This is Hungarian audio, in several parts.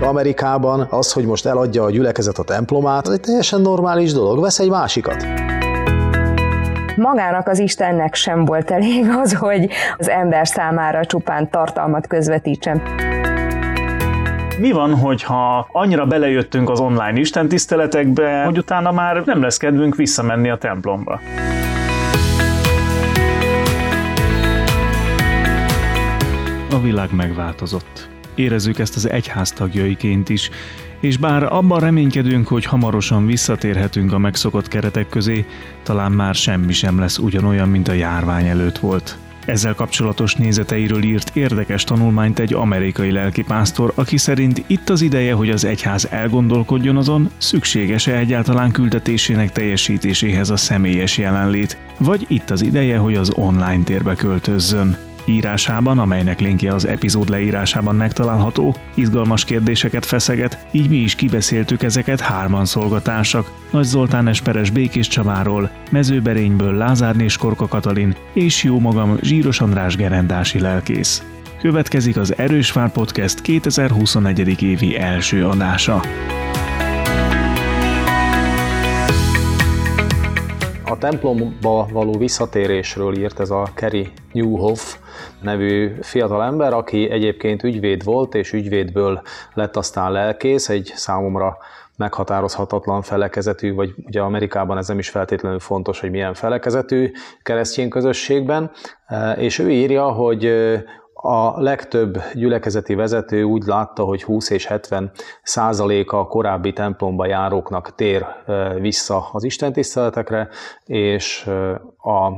Amerikában az, hogy most eladja a gyülekezet a templomát, az egy teljesen normális dolog, vesz egy másikat magának az Istennek sem volt elég az, hogy az ember számára csupán tartalmat közvetítsen. Mi van, hogyha annyira belejöttünk az online istentiszteletekbe, hogy utána már nem lesz kedvünk visszamenni a templomba? A világ megváltozott. Érezzük ezt az egyház tagjaiként is, és bár abban reménykedünk, hogy hamarosan visszatérhetünk a megszokott keretek közé, talán már semmi sem lesz ugyanolyan, mint a járvány előtt volt. Ezzel kapcsolatos nézeteiről írt érdekes tanulmányt egy amerikai lelkipásztor, aki szerint itt az ideje, hogy az egyház elgondolkodjon azon, szükséges-e egyáltalán küldetésének teljesítéséhez a személyes jelenlét, vagy itt az ideje, hogy az online térbe költözzön írásában, amelynek linkje az epizód leírásában megtalálható, izgalmas kérdéseket feszeget, így mi is kibeszéltük ezeket hárman szolgatársak, Nagy Zoltán Esperes Békés Csabáról, Mezőberényből Lázárnés Korka Katalin és jó magam Zsíros András gerendási lelkész. Következik az Erős Vár Podcast 2021. évi első adása. A templomba való visszatérésről írt ez a Kerry Newhoff nevű fiatal ember, aki egyébként ügyvéd volt, és ügyvédből lett aztán lelkész, egy számomra meghatározhatatlan felekezetű, vagy ugye Amerikában ez nem is feltétlenül fontos, hogy milyen felekezetű keresztény közösségben, és ő írja, hogy a legtöbb gyülekezeti vezető úgy látta, hogy 20 és 70 százaléka a korábbi templomba járóknak tér vissza az istentiszteletekre, és a,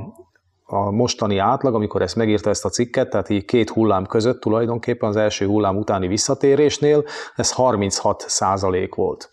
a mostani átlag, amikor ezt megírta ezt a cikket, tehát így két hullám között tulajdonképpen az első hullám utáni visszatérésnél, ez 36 százalék volt.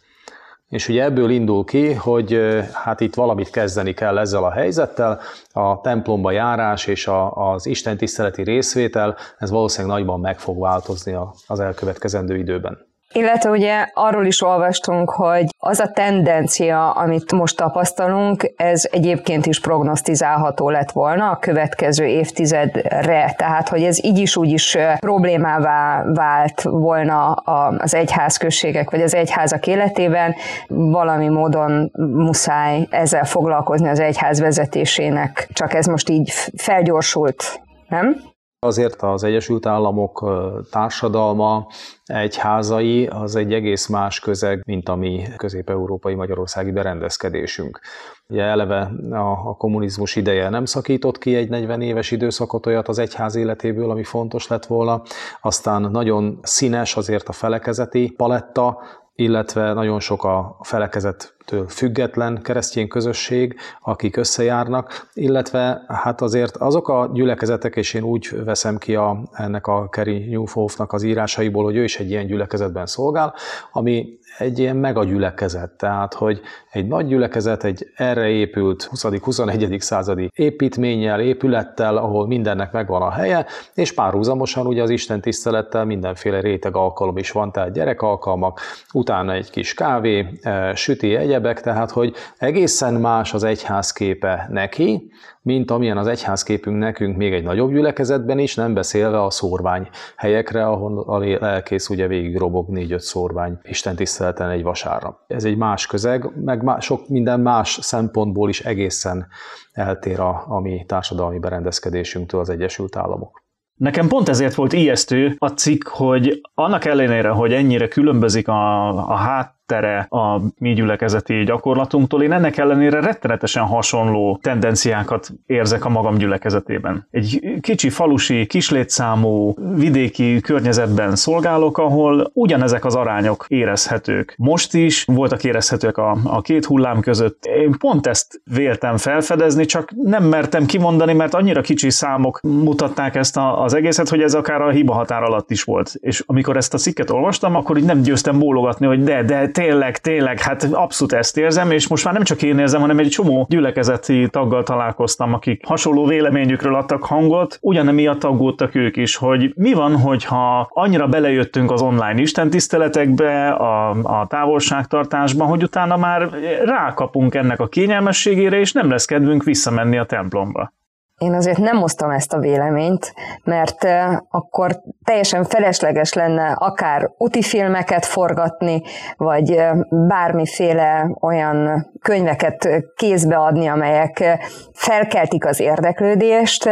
És ugye ebből indul ki, hogy hát itt valamit kezdeni kell ezzel a helyzettel, a templomba járás és a, az Isten tiszteleti részvétel, ez valószínűleg nagyban meg fog változni az elkövetkezendő időben. Illetve ugye arról is olvastunk, hogy az a tendencia, amit most tapasztalunk, ez egyébként is prognosztizálható lett volna a következő évtizedre. Tehát, hogy ez így is úgy is problémává vált volna az egyházközségek vagy az egyházak életében. Valami módon muszáj ezzel foglalkozni az egyház vezetésének. Csak ez most így felgyorsult, nem? Azért az Egyesült Államok társadalma, egyházai az egy egész más közeg, mint a mi közép-európai magyarországi berendezkedésünk. Ugye eleve a, kommunizmus ideje nem szakított ki egy 40 éves időszakot olyat az egyház életéből, ami fontos lett volna. Aztán nagyon színes azért a felekezeti paletta, illetve nagyon sok a felekezettől független keresztény közösség, akik összejárnak, illetve hát azért azok a gyülekezetek, és én úgy veszem ki a, ennek a Kerry Newfofnak az írásaiból, hogy ő is egy ilyen gyülekezetben szolgál, ami egy ilyen megagyülekezet, tehát hogy egy nagy gyülekezet, egy erre épült 20.-21. századi építménnyel, épülettel, ahol mindennek megvan a helye, és párhuzamosan ugye az Isten tisztelettel mindenféle réteg alkalom is van, tehát gyerekalkalmak, utána egy kis kávé, eh, süti, egyebek, tehát hogy egészen más az egyház képe neki, mint amilyen az egyházképünk nekünk még egy nagyobb gyülekezetben is, nem beszélve a szórvány helyekre, ahol a lelkész ugye végig robog négy-öt szórvány Isten tiszteleten egy vasárnap. Ez egy más közeg, meg sok minden más szempontból is egészen eltér a, a mi társadalmi berendezkedésünktől az Egyesült Államok. Nekem pont ezért volt ijesztő a cikk, hogy annak ellenére, hogy ennyire különbözik a, a hát tere a mi gyülekezeti gyakorlatunktól. Én ennek ellenére rettenetesen hasonló tendenciákat érzek a magam gyülekezetében. Egy kicsi falusi, kislétszámú, vidéki környezetben szolgálok, ahol ugyanezek az arányok érezhetők. Most is voltak érezhetők a, a két hullám között. Én pont ezt véltem felfedezni, csak nem mertem kimondani, mert annyira kicsi számok mutatták ezt a, az egészet, hogy ez akár a hiba határ alatt is volt. És amikor ezt a cikket olvastam, akkor így nem győztem bólogatni, hogy de, de tényleg, tényleg, hát abszolút ezt érzem, és most már nem csak én érzem, hanem egy csomó gyülekezeti taggal találkoztam, akik hasonló véleményükről adtak hangot, ugyanemiatt aggódtak ők is, hogy mi van, hogyha annyira belejöttünk az online istentiszteletekbe, a, a távolságtartásba, hogy utána már rákapunk ennek a kényelmességére, és nem lesz kedvünk visszamenni a templomba. Én azért nem osztom ezt a véleményt, mert akkor teljesen felesleges lenne akár úti filmeket forgatni, vagy bármiféle olyan könyveket kézbe adni, amelyek felkeltik az érdeklődést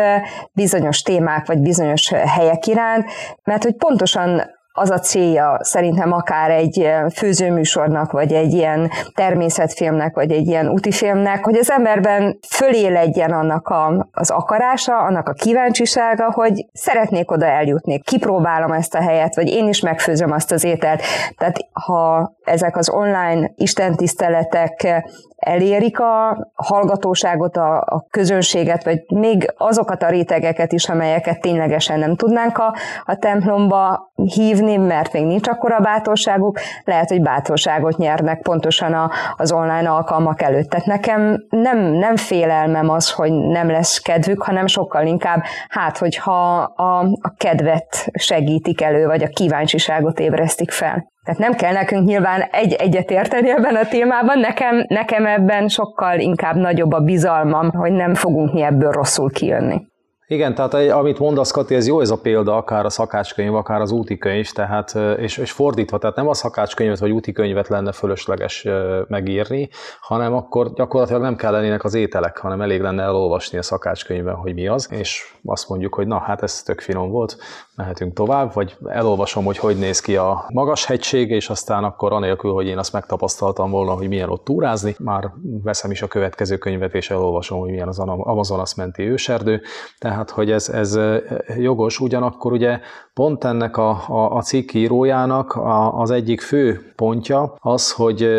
bizonyos témák vagy bizonyos helyek iránt, mert hogy pontosan az a célja szerintem akár egy főzőműsornak, vagy egy ilyen természetfilmnek, vagy egy ilyen útifilmnek, hogy az emberben föléledjen annak a, az akarása, annak a kíváncsisága, hogy szeretnék oda eljutni, kipróbálom ezt a helyet, vagy én is megfőzöm azt az ételt. Tehát ha ezek az online istentiszteletek elérik a hallgatóságot, a, a közönséget, vagy még azokat a rétegeket is, amelyeket ténylegesen nem tudnánk a, a templomba hívni, mert még nincs akkora bátorságuk, lehet, hogy bátorságot nyernek pontosan a, az online alkalmak előtt. Tehát nekem nem, nem félelmem az, hogy nem lesz kedvük, hanem sokkal inkább, hát, hogyha a, a kedvet segítik elő, vagy a kíváncsiságot ébresztik fel. Tehát nem kell nekünk nyilván egy egyet érteni ebben a témában, nekem, nekem ebben sokkal inkább nagyobb a bizalmam, hogy nem fogunk mi ebből rosszul kijönni. Igen, tehát amit mondasz, Kati, ez jó ez a példa, akár a szakácskönyv, akár az úti könyv, tehát, és, és fordítva, tehát nem a szakácskönyvet vagy úti könyvet lenne fölösleges megírni, hanem akkor gyakorlatilag nem kell lennének az ételek, hanem elég lenne elolvasni a szakácskönyvben, hogy mi az, és azt mondjuk, hogy na, hát ez tök finom volt, mehetünk tovább, vagy elolvasom, hogy hogy néz ki a magas hegység, és aztán akkor anélkül, hogy én azt megtapasztaltam volna, hogy milyen ott túrázni, már veszem is a következő könyvet, és elolvasom, hogy milyen az Amazonas menti őserdő. Tehát, hogy ez, ez jogos, ugyanakkor ugye pont ennek a, a, a cikk írójának a, az egyik fő pontja az, hogy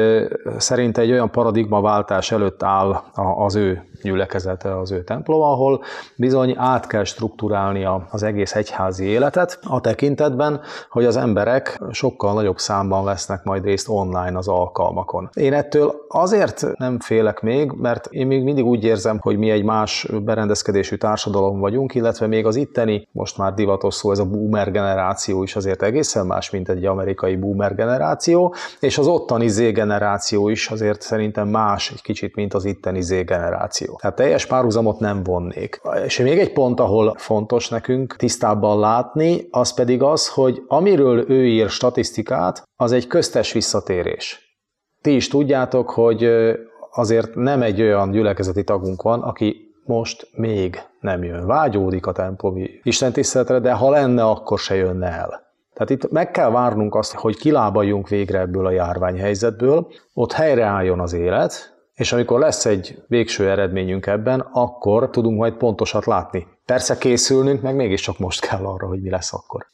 szerint egy olyan paradigmaváltás előtt áll az ő gyülekezete, az ő templom, ahol bizony át kell struktúrálni az egész egyházi életet a tekintetben, hogy az emberek sokkal nagyobb számban vesznek majd részt online az alkalmakon. Én ettől azért nem félek még, mert én még mindig úgy érzem, hogy mi egy más berendezkedésű társadalom vagyunk, illetve még az itteni, most már divatos szó, ez a boomer generáció is azért egészen más, mint egy amerikai boomer generáció, és az ottani Z generáció is azért szerintem más egy kicsit, mint az itteni Z generáció. Tehát teljes párhuzamot nem vonnék. És még egy pont, ahol fontos nekünk tisztábban látni, az pedig az, hogy amiről ő ír statisztikát, az egy köztes visszatérés. Ti is tudjátok, hogy azért nem egy olyan gyülekezeti tagunk van, aki most még nem jön. Vágyódik a templomi istentiszteletre, de ha lenne, akkor se jönne el. Tehát itt meg kell várnunk azt, hogy kilábaljunk végre ebből a járványhelyzetből, ott helyreálljon az élet, és amikor lesz egy végső eredményünk ebben, akkor tudunk majd pontosat látni. Persze készülnünk, meg mégiscsak most kell arra, hogy mi lesz akkor.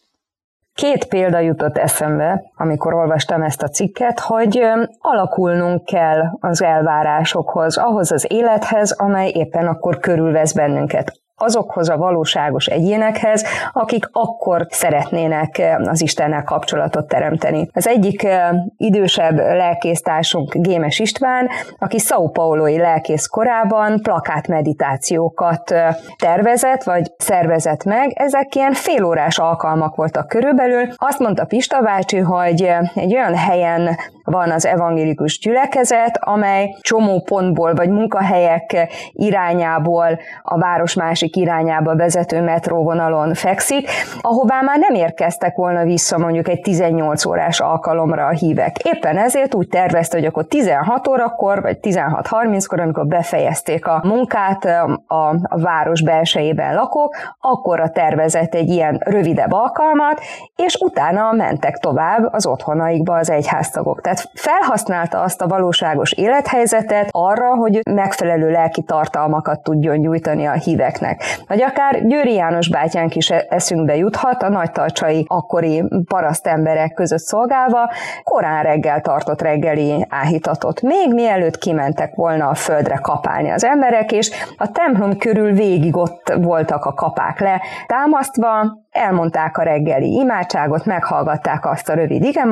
Két példa jutott eszembe, amikor olvastam ezt a cikket, hogy alakulnunk kell az elvárásokhoz, ahhoz az élethez, amely éppen akkor körülvesz bennünket azokhoz a valóságos egyénekhez, akik akkor szeretnének eh, az Istennel kapcsolatot teremteni. Az egyik eh, idősebb lelkésztársunk Gémes István, aki São Pauloi lelkész korában plakát meditációkat eh, tervezett, vagy szervezett meg. Ezek ilyen félórás alkalmak voltak körülbelül. Azt mondta Pista bácsi, hogy egy olyan helyen van az evangélikus gyülekezet, amely csomó pontból vagy munkahelyek irányából a város másik irányába vezető metróvonalon fekszik, ahová már nem érkeztek volna vissza mondjuk egy 18 órás alkalomra a hívek. Éppen ezért úgy tervezte, hogy akkor 16 órakor, vagy 16.30-kor, amikor befejezték a munkát a, a város belsejében lakók, akkor tervezett egy ilyen rövidebb alkalmat, és utána mentek tovább az otthonaikba az egyháztagok. Tehát felhasználta azt a valóságos élethelyzetet arra, hogy megfelelő lelki tartalmakat tudjon nyújtani a híveknek. Vagy akár Győri János bátyánk is eszünkbe juthat, a nagytarcsai akkori paraszt emberek között szolgálva, korán reggel tartott reggeli áhítatot. Még mielőtt kimentek volna a földre kapálni az emberek, és a templom körül végig ott voltak a kapák le, támasztva, elmondták a reggeli imádságot, meghallgatták azt a rövid igen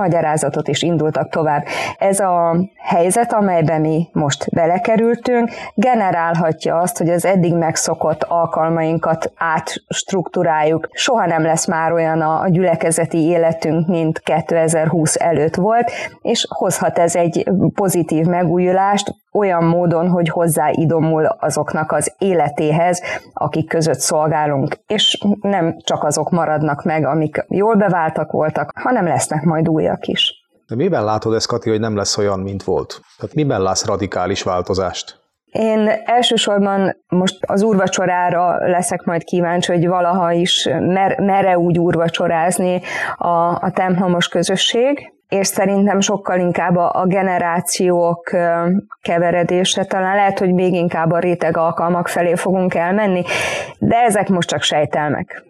és indultak tovább. Ez a helyzet, amelyben mi most belekerültünk, generálhatja azt, hogy az eddig megszokott alkalmainkat átstruktúráljuk. Soha nem lesz már olyan a gyülekezeti életünk, mint 2020 előtt volt, és hozhat ez egy pozitív megújulást, olyan módon, hogy hozzáidomul azoknak az életéhez, akik között szolgálunk, és nem csak azok maradnak meg, amik jól beváltak voltak, hanem lesznek majd újak is. De miben látod ezt, Kati, hogy nem lesz olyan, mint volt? Tehát miben látsz radikális változást? Én elsősorban most az úrvacsorára leszek majd kíváncsi, hogy valaha is mer, mere úgy úrvacsorázni a, a templomos közösség, és szerintem sokkal inkább a, generációk keveredése, talán lehet, hogy még inkább a réteg alkalmak felé fogunk elmenni, de ezek most csak sejtelmek.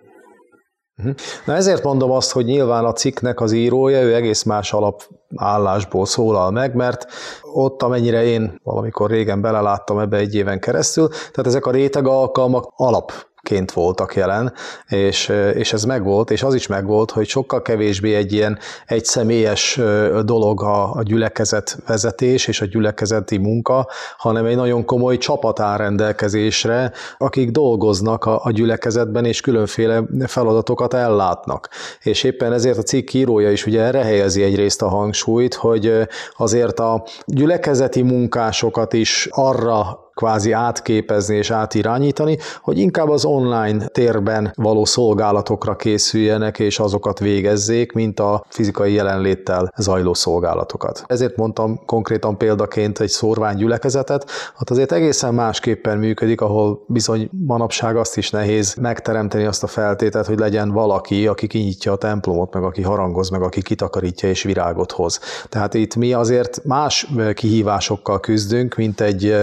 Mhm. Na ezért mondom azt, hogy nyilván a cikknek az írója, ő egész más alapállásból szólal meg, mert ott, amennyire én valamikor régen beleláttam ebbe egy éven keresztül, tehát ezek a réteg alkalmak alap ként voltak jelen, és, és ez megvolt, és az is megvolt, hogy sokkal kevésbé egy ilyen egy személyes dolog a, a gyülekezet vezetés és a gyülekezeti munka, hanem egy nagyon komoly csapat áll rendelkezésre, akik dolgoznak a, a gyülekezetben, és különféle feladatokat ellátnak. És éppen ezért a cikk írója is ugye erre helyezi egyrészt a hangsúlyt, hogy azért a gyülekezeti munkásokat is arra kvázi átképezni és átirányítani, hogy inkább az online térben való szolgálatokra készüljenek és azokat végezzék, mint a fizikai jelenléttel zajló szolgálatokat. Ezért mondtam konkrétan példaként egy szorványgyülekezetet, hát azért egészen másképpen működik, ahol bizony manapság azt is nehéz megteremteni azt a feltétet, hogy legyen valaki, aki kinyitja a templomot, meg aki harangoz, meg aki kitakarítja és virágot hoz. Tehát itt mi azért más kihívásokkal küzdünk, mint egy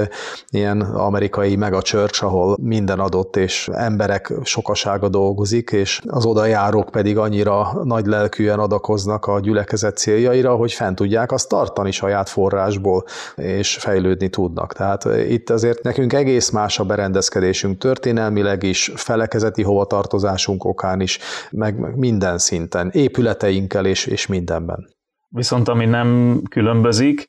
ilyen ilyen amerikai mega church, ahol minden adott, és emberek sokasága dolgozik, és az odajárók pedig annyira nagy lelkűen adakoznak a gyülekezet céljaira, hogy fent tudják azt tartani saját forrásból, és fejlődni tudnak. Tehát itt azért nekünk egész más a berendezkedésünk történelmileg is, felekezeti hovatartozásunk okán is, meg minden szinten, épületeinkkel és, és mindenben. Viszont ami nem különbözik,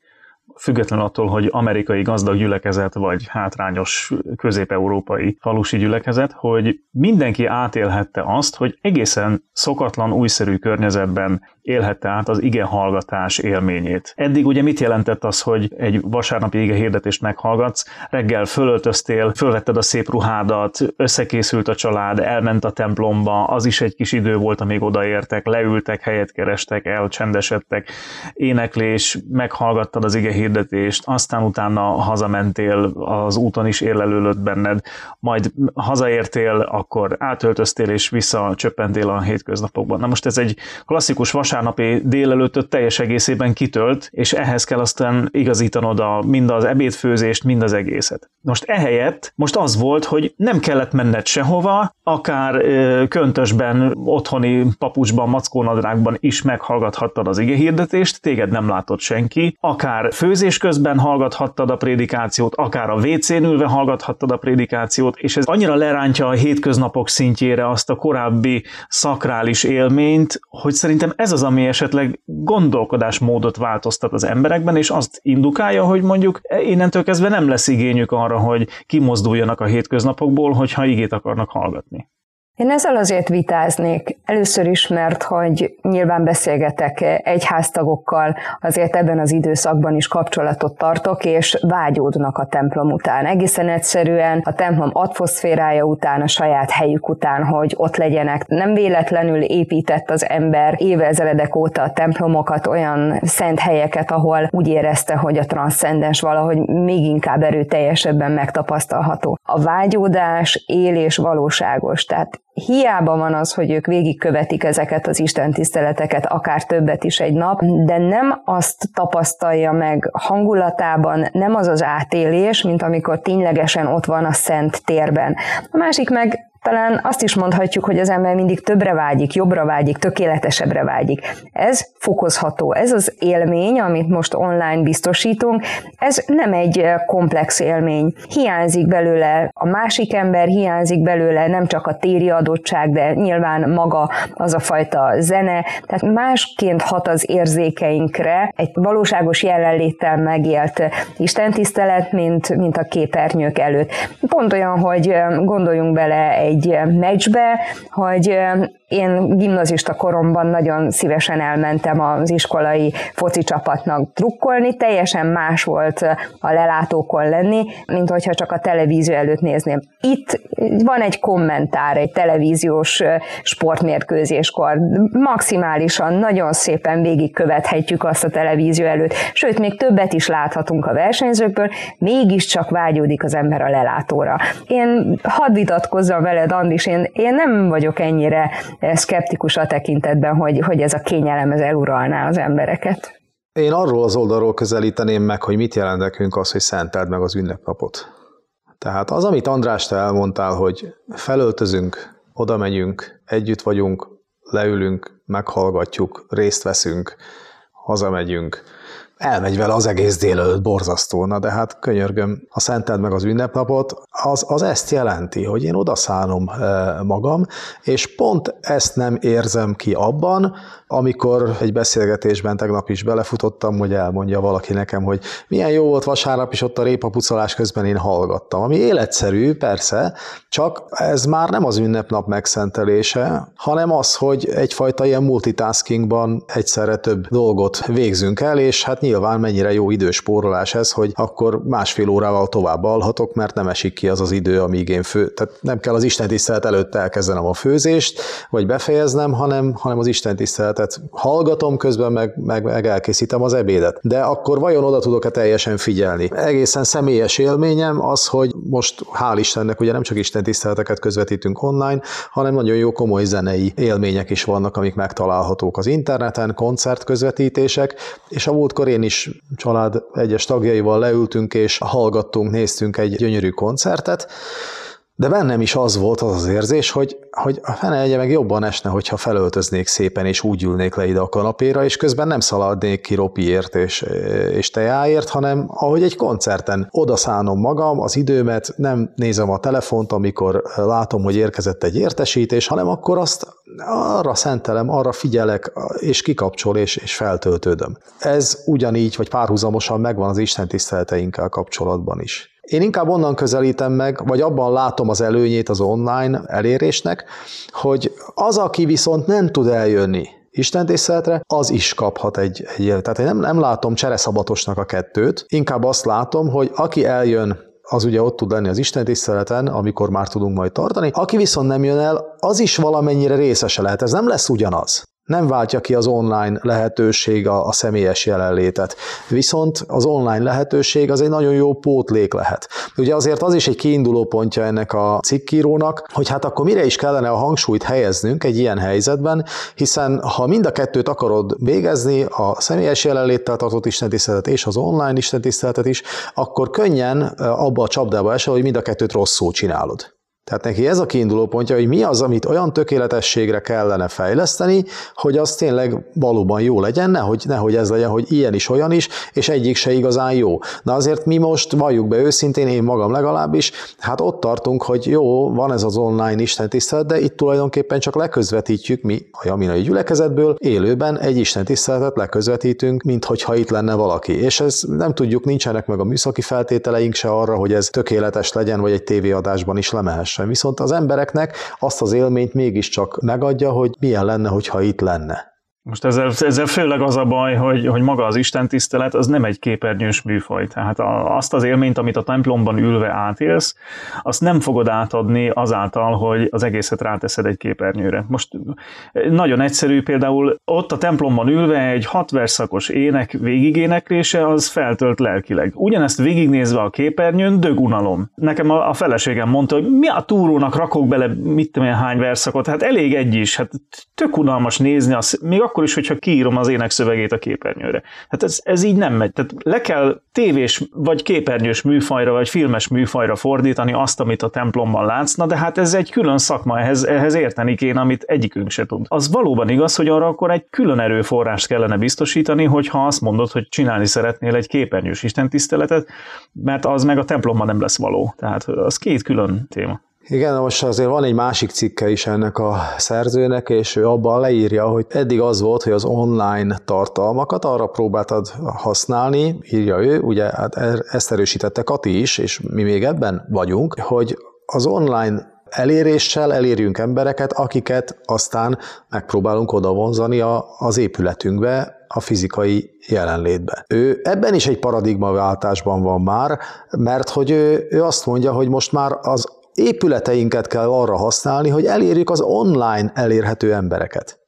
független attól, hogy amerikai gazdag gyülekezet, vagy hátrányos közép-európai falusi gyülekezet, hogy mindenki átélhette azt, hogy egészen szokatlan, újszerű környezetben élhette át az ige hallgatás élményét. Eddig ugye mit jelentett az, hogy egy vasárnapi ige hirdetést meghallgatsz, reggel fölöltöztél, fölvetted a szép ruhádat, összekészült a család, elment a templomba, az is egy kis idő volt, amíg odaértek, leültek, helyet kerestek, elcsendesedtek, éneklés, meghallgattad az ige hirdetést, aztán utána hazamentél, az úton is érlelődött benned, majd hazaértél, akkor átöltöztél és visszacsöppentél a hétköznapokban. Na most ez egy klasszikus vasárnapi délelőttöt teljes egészében kitölt, és ehhez kell aztán igazítanod a, mind az ebédfőzést, mind az egészet. Most ehelyett most az volt, hogy nem kellett menned sehova, akár köntösben, otthoni papucsban, mackónadrágban is meghallgathattad az hirdetést, téged nem látott senki, akár fő főzés közben hallgathattad a prédikációt, akár a WC-n ülve hallgathattad a prédikációt, és ez annyira lerántja a hétköznapok szintjére azt a korábbi szakrális élményt, hogy szerintem ez az, ami esetleg gondolkodásmódot változtat az emberekben, és azt indukálja, hogy mondjuk innentől kezdve nem lesz igényük arra, hogy kimozduljanak a hétköznapokból, hogyha igét akarnak hallgatni. Én ezzel azért vitáznék. Először is, mert hogy nyilván beszélgetek egyháztagokkal, azért ebben az időszakban is kapcsolatot tartok, és vágyódnak a templom után. Egészen egyszerűen a templom atmoszférája után, a saját helyük után, hogy ott legyenek. Nem véletlenül épített az ember évezredek óta a templomokat, olyan szent helyeket, ahol úgy érezte, hogy a transzcendens valahogy még inkább erőteljesebben megtapasztalható. A vágyódás él és valóságos, tehát hiába van az, hogy ők végigkövetik ezeket az Isten tiszteleteket, akár többet is egy nap, de nem azt tapasztalja meg hangulatában, nem az az átélés, mint amikor ténylegesen ott van a szent térben. A másik meg talán azt is mondhatjuk, hogy az ember mindig többre vágyik, jobbra vágyik, tökéletesebbre vágyik. Ez fokozható. Ez az élmény, amit most online biztosítunk, ez nem egy komplex élmény. Hiányzik belőle a másik ember, hiányzik belőle nem csak a téri adottság, de nyilván maga az a fajta zene. Tehát másként hat az érzékeinkre egy valóságos jelenléttel megélt istentisztelet, mint, mint a képernyők előtt. Pont olyan, hogy gondoljunk bele egy meccsbe, hogy Én gimnazista koromban nagyon szívesen elmentem az iskolai foci csapatnak drukkolni, teljesen más volt a lelátókon lenni, mint hogyha csak a televízió előtt nézném. Itt van egy kommentár egy televíziós sportmérkőzéskor, maximálisan, nagyon szépen végigkövethetjük azt a televízió előtt, sőt, még többet is láthatunk a versenyzőkből, mégiscsak vágyódik az ember a lelátóra. Én hadd vitatkozzam veled, Andis, én, én nem vagyok ennyire szkeptikus a tekintetben, hogy, hogy ez a kényelem ez eluralná az embereket. Én arról az oldalról közelíteném meg, hogy mit jelent nekünk az, hogy szenteld meg az ünnepnapot. Tehát az, amit András, te elmondtál, hogy felöltözünk, oda megyünk, együtt vagyunk, leülünk, meghallgatjuk, részt veszünk, hazamegyünk, elmegy vele az egész délelőtt borzasztó. Na de hát könyörgöm, ha szented meg az ünnepnapot, az, az ezt jelenti, hogy én odaszánom magam, és pont ezt nem érzem ki abban, amikor egy beszélgetésben tegnap is belefutottam, hogy elmondja valaki nekem, hogy milyen jó volt vasárnap, és ott a répapucolás közben én hallgattam. Ami életszerű, persze, csak ez már nem az ünnepnap megszentelése, hanem az, hogy egyfajta ilyen multitaskingban egyszerre több dolgot végzünk el, és hát nyilván mennyire jó időspórolás ez, hogy akkor másfél órával tovább alhatok, mert nem esik ki az az idő, amíg én fő. Tehát nem kell az Isten tisztelet előtt elkezdenem a főzést, vagy befejeznem, hanem, hanem az Isten tiszteletet hallgatom, közben meg, meg, meg elkészítem az ebédet. De akkor vajon oda tudok-e teljesen figyelni? Egészen személyes élményem az, hogy most hál' Istennek ugye nem csak Isten tiszteleteket közvetítünk online, hanem nagyon jó komoly zenei élmények is vannak, amik megtalálhatók az interneten, koncertközvetítések, és a múltkor én én is család egyes tagjaival leültünk és hallgattunk, néztünk egy gyönyörű koncertet, de bennem is az volt az az érzés, hogy, hogy a fene egye meg jobban esne, hogyha felöltöznék szépen, és úgy ülnék le ide a kanapéra, és közben nem szaladnék ki ropiért és, és tejáért, hanem ahogy egy koncerten odaszánom magam, az időmet, nem nézem a telefont, amikor látom, hogy érkezett egy értesítés, hanem akkor azt arra szentelem, arra figyelek, és kikapcsol, és, és feltöltődöm. Ez ugyanígy, vagy párhuzamosan megvan az Isten tiszteleteinkkel kapcsolatban is. Én inkább onnan közelítem meg, vagy abban látom az előnyét az online elérésnek, hogy az, aki viszont nem tud eljönni Isten tiszteletre, az is kaphat egy, egy Tehát én nem, nem látom csereszabatosnak a kettőt, inkább azt látom, hogy aki eljön az ugye ott tud lenni az Isten tiszteleten, amikor már tudunk majd tartani. Aki viszont nem jön el, az is valamennyire részese lehet. Ez nem lesz ugyanaz nem váltja ki az online lehetőség a, a személyes jelenlétet. Viszont az online lehetőség az egy nagyon jó pótlék lehet. Ugye azért az is egy kiinduló pontja ennek a cikkírónak, hogy hát akkor mire is kellene a hangsúlyt helyeznünk egy ilyen helyzetben, hiszen ha mind a kettőt akarod végezni, a személyes jelenléttel tartott istentiszteletet és az online istentiszteletet is, akkor könnyen abba a csapdába esel, hogy mind a kettőt rosszul csinálod. Tehát neki ez a kiinduló pontja, hogy mi az, amit olyan tökéletességre kellene fejleszteni, hogy az tényleg valóban jó legyen, nehogy, nehogy ez legyen, hogy ilyen is, olyan is, és egyik se igazán jó. Na azért mi most, valljuk be őszintén, én magam legalábbis, hát ott tartunk, hogy jó, van ez az online istentisztelet, de itt tulajdonképpen csak leközvetítjük mi a jaminai gyülekezetből, élőben egy istentiszteletet leközvetítünk, mint hogyha itt lenne valaki. És ez nem tudjuk, nincsenek meg a műszaki feltételeink se arra, hogy ez tökéletes legyen, vagy egy tévéadásban is lemehessen sem. Viszont az embereknek azt az élményt mégiscsak megadja, hogy milyen lenne, hogyha itt lenne. Most ezzel, ezzel főleg az a baj, hogy, hogy maga az Isten tisztelet az nem egy képernyős műfaj. Tehát azt az élményt, amit a templomban ülve átélsz, azt nem fogod átadni azáltal, hogy az egészet ráteszed egy képernyőre. Most nagyon egyszerű például ott a templomban ülve egy hat verszakos ének végigéneklése az feltölt lelkileg. Ugyanezt végignézve a képernyőn dögunalom. Nekem a, a feleségem mondta, hogy mi a túrónak rakok bele mit tudom hány verszakot, hát elég egy is, hát tök unalmas nézni, az, még akkor is, hogyha kiírom az ének szövegét a képernyőre. Hát ez, ez így nem megy. Tehát le kell tévés vagy képernyős műfajra, vagy filmes műfajra fordítani azt, amit a templomban látszna, de hát ez egy külön szakma, ehhez, ehhez érteni kéne, amit egyikünk se tud. Az valóban igaz, hogy arra akkor egy külön erőforrást kellene biztosítani, hogyha azt mondod, hogy csinálni szeretnél egy képernyős istentiszteletet, mert az meg a templomban nem lesz való. Tehát az két külön téma. Igen, most azért van egy másik cikke is ennek a szerzőnek, és ő abban leírja, hogy eddig az volt, hogy az online tartalmakat arra próbáltad használni, írja ő, ugye hát er, ezt erősítette Kati is, és mi még ebben vagyunk, hogy az online eléréssel elérjünk embereket, akiket aztán megpróbálunk odavonzani a, az épületünkbe, a fizikai jelenlétbe. Ő ebben is egy paradigmaváltásban van már, mert hogy ő, ő azt mondja, hogy most már az épületeinket kell arra használni, hogy elérjük az online elérhető embereket.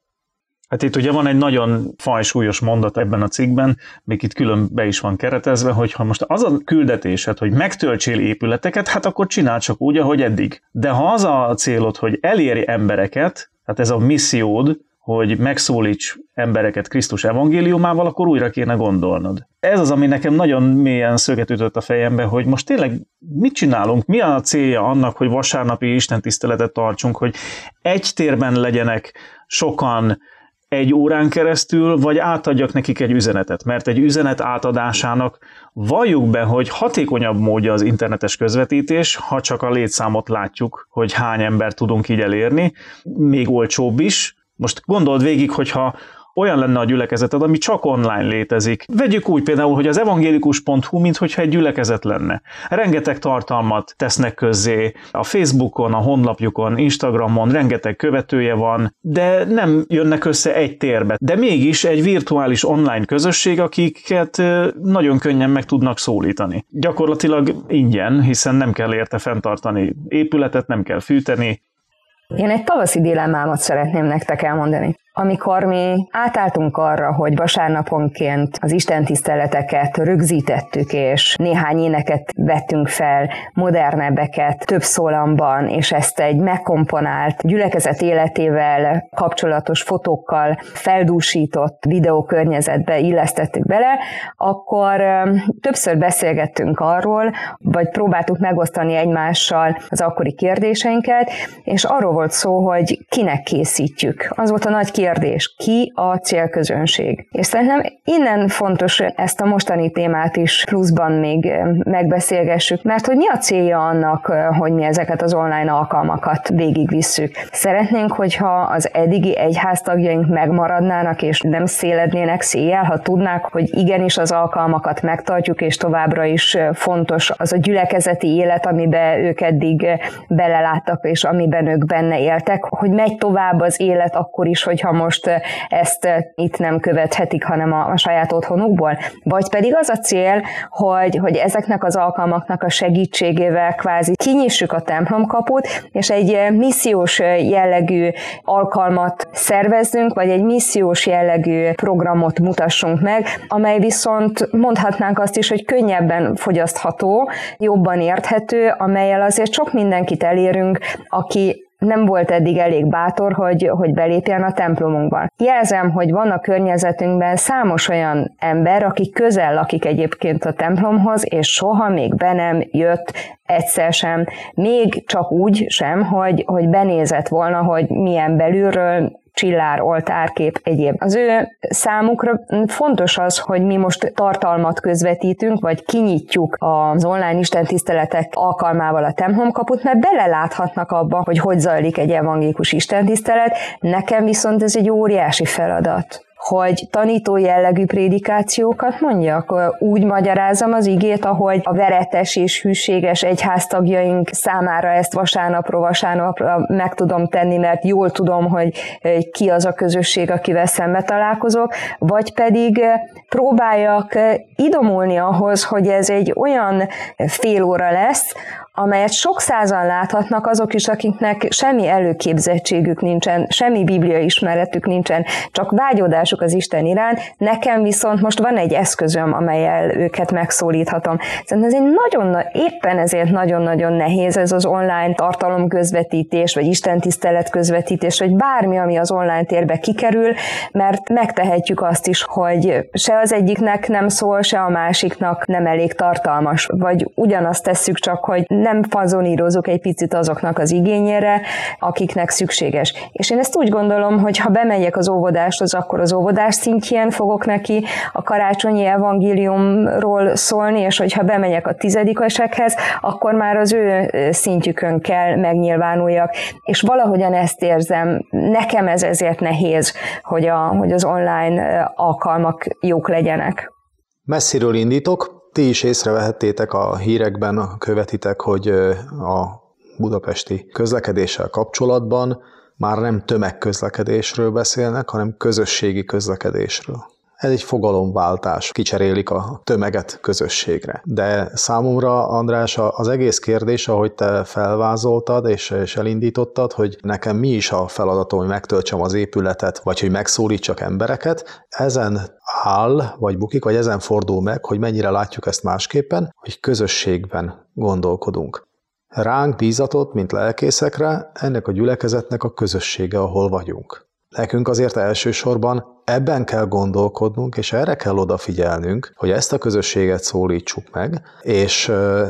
Hát itt ugye van egy nagyon fajsúlyos mondat ebben a cikkben, még itt külön be is van keretezve, hogy ha most az a küldetésed, hogy megtöltsél épületeket, hát akkor csinál csak úgy, ahogy eddig. De ha az a célod, hogy elérj embereket, tehát ez a missziód, hogy megszólíts embereket Krisztus evangéliumával, akkor újra kéne gondolnod. Ez az, ami nekem nagyon mélyen szöget ütött a fejembe, hogy most tényleg mit csinálunk, mi a célja annak, hogy vasárnapi istentiszteletet tartsunk, hogy egy térben legyenek sokan, egy órán keresztül, vagy átadjak nekik egy üzenetet, mert egy üzenet átadásának valljuk be, hogy hatékonyabb módja az internetes közvetítés, ha csak a létszámot látjuk, hogy hány ember tudunk így elérni, még olcsóbb is. Most gondold végig, hogyha olyan lenne a gyülekezeted, ami csak online létezik. Vegyük úgy például, hogy az evangélikus.hu, mintha egy gyülekezet lenne. Rengeteg tartalmat tesznek közzé a Facebookon, a honlapjukon, Instagramon, rengeteg követője van, de nem jönnek össze egy térbe. De mégis egy virtuális online közösség, akiket nagyon könnyen meg tudnak szólítani. Gyakorlatilag ingyen, hiszen nem kell érte fenntartani épületet, nem kell fűteni, én egy tavaszi dilemmámat szeretném nektek elmondani. Amikor mi átálltunk arra, hogy vasárnaponként az Isten tiszteleteket rögzítettük, és néhány éneket vettünk fel, modernebbeket, több szólamban, és ezt egy megkomponált gyülekezet életével kapcsolatos fotókkal feldúsított videókörnyezetbe illesztettük bele, akkor többször beszélgettünk arról, vagy próbáltuk megosztani egymással az akkori kérdéseinket, és arról volt szó, hogy kinek készítjük. Az volt a nagy kérdés, ki a célközönség. És szerintem innen fontos ezt a mostani témát is pluszban még megbeszélgessük, mert hogy mi a célja annak, hogy mi ezeket az online alkalmakat végigvisszük. Szeretnénk, hogyha az eddigi egyháztagjaink megmaradnának, és nem szélednének széjjel, ha tudnák, hogy igenis az alkalmakat megtartjuk, és továbbra is fontos az a gyülekezeti élet, amiben ők eddig beleláttak, és amiben ők benne éltek, hogy megy tovább az élet akkor is, hogyha most ezt itt nem követhetik, hanem a, a saját otthonukból? Vagy pedig az a cél, hogy, hogy ezeknek az alkalmaknak a segítségével kvázi kinyissuk a templomkaput, és egy missziós jellegű alkalmat szervezzünk, vagy egy missziós jellegű programot mutassunk meg, amely viszont mondhatnánk azt is, hogy könnyebben fogyasztható, jobban érthető, amelyel azért sok mindenkit elérünk, aki nem volt eddig elég bátor, hogy, hogy belépjen a templomunkban. Jelzem, hogy van a környezetünkben számos olyan ember, aki közel lakik egyébként a templomhoz, és soha még be nem jött egyszer sem, még csak úgy sem, hogy, hogy benézett volna, hogy milyen belülről csillár, oltárkép, egyéb. Az ő számukra fontos az, hogy mi most tartalmat közvetítünk, vagy kinyitjuk az online istentiszteletek alkalmával a templomkaput, mert beleláthatnak abba, hogy hogy zajlik egy evangélikus istentisztelet. Nekem viszont ez egy óriási feladat hogy tanító jellegű prédikációkat mondjak, úgy magyarázom az igét, ahogy a veretes és hűséges egyháztagjaink számára ezt vasárnapról vasárnapra meg tudom tenni, mert jól tudom, hogy ki az a közösség, akivel szembe találkozok, vagy pedig próbáljak idomulni ahhoz, hogy ez egy olyan fél óra lesz, amelyet sok százan láthatnak azok is, akiknek semmi előképzettségük nincsen, semmi biblia ismeretük nincsen, csak vágyódásuk az Isten iránt. Nekem viszont most van egy eszközöm, amelyel őket megszólíthatom. Szerintem ez egy nagyon, éppen ezért nagyon-nagyon nehéz ez az online tartalom közvetítés, vagy Isten tisztelet közvetítés, vagy bármi, ami az online térbe kikerül, mert megtehetjük azt is, hogy se az egyiknek nem szól, se a másiknak nem elég tartalmas, vagy ugyanazt tesszük csak, hogy nem fazonírozok egy picit azoknak az igényére, akiknek szükséges. És én ezt úgy gondolom, hogy ha bemegyek az óvodáshoz, akkor az óvodás szintjén fogok neki a karácsonyi evangéliumról szólni, és hogyha bemegyek a tizedikesekhez, akkor már az ő szintjükön kell megnyilvánuljak. És valahogyan ezt érzem, nekem ez ezért nehéz, hogy, a, hogy az online alkalmak jók legyenek. Messziről indítok, ti is észrevehettétek a hírekben, követitek, hogy a budapesti közlekedéssel kapcsolatban már nem tömegközlekedésről beszélnek, hanem közösségi közlekedésről. Ez egy fogalomváltás, kicserélik a tömeget közösségre. De számomra, András, az egész kérdés, ahogy te felvázoltad és, és elindítottad, hogy nekem mi is a feladatom, hogy megtöltsem az épületet, vagy hogy megszólítsak embereket, ezen áll, vagy bukik, vagy ezen fordul meg, hogy mennyire látjuk ezt másképpen, hogy közösségben gondolkodunk. Ránk bízatott, mint lelkészekre, ennek a gyülekezetnek a közössége, ahol vagyunk. Nekünk azért elsősorban ebben kell gondolkodnunk, és erre kell odafigyelnünk, hogy ezt a közösséget szólítsuk meg, és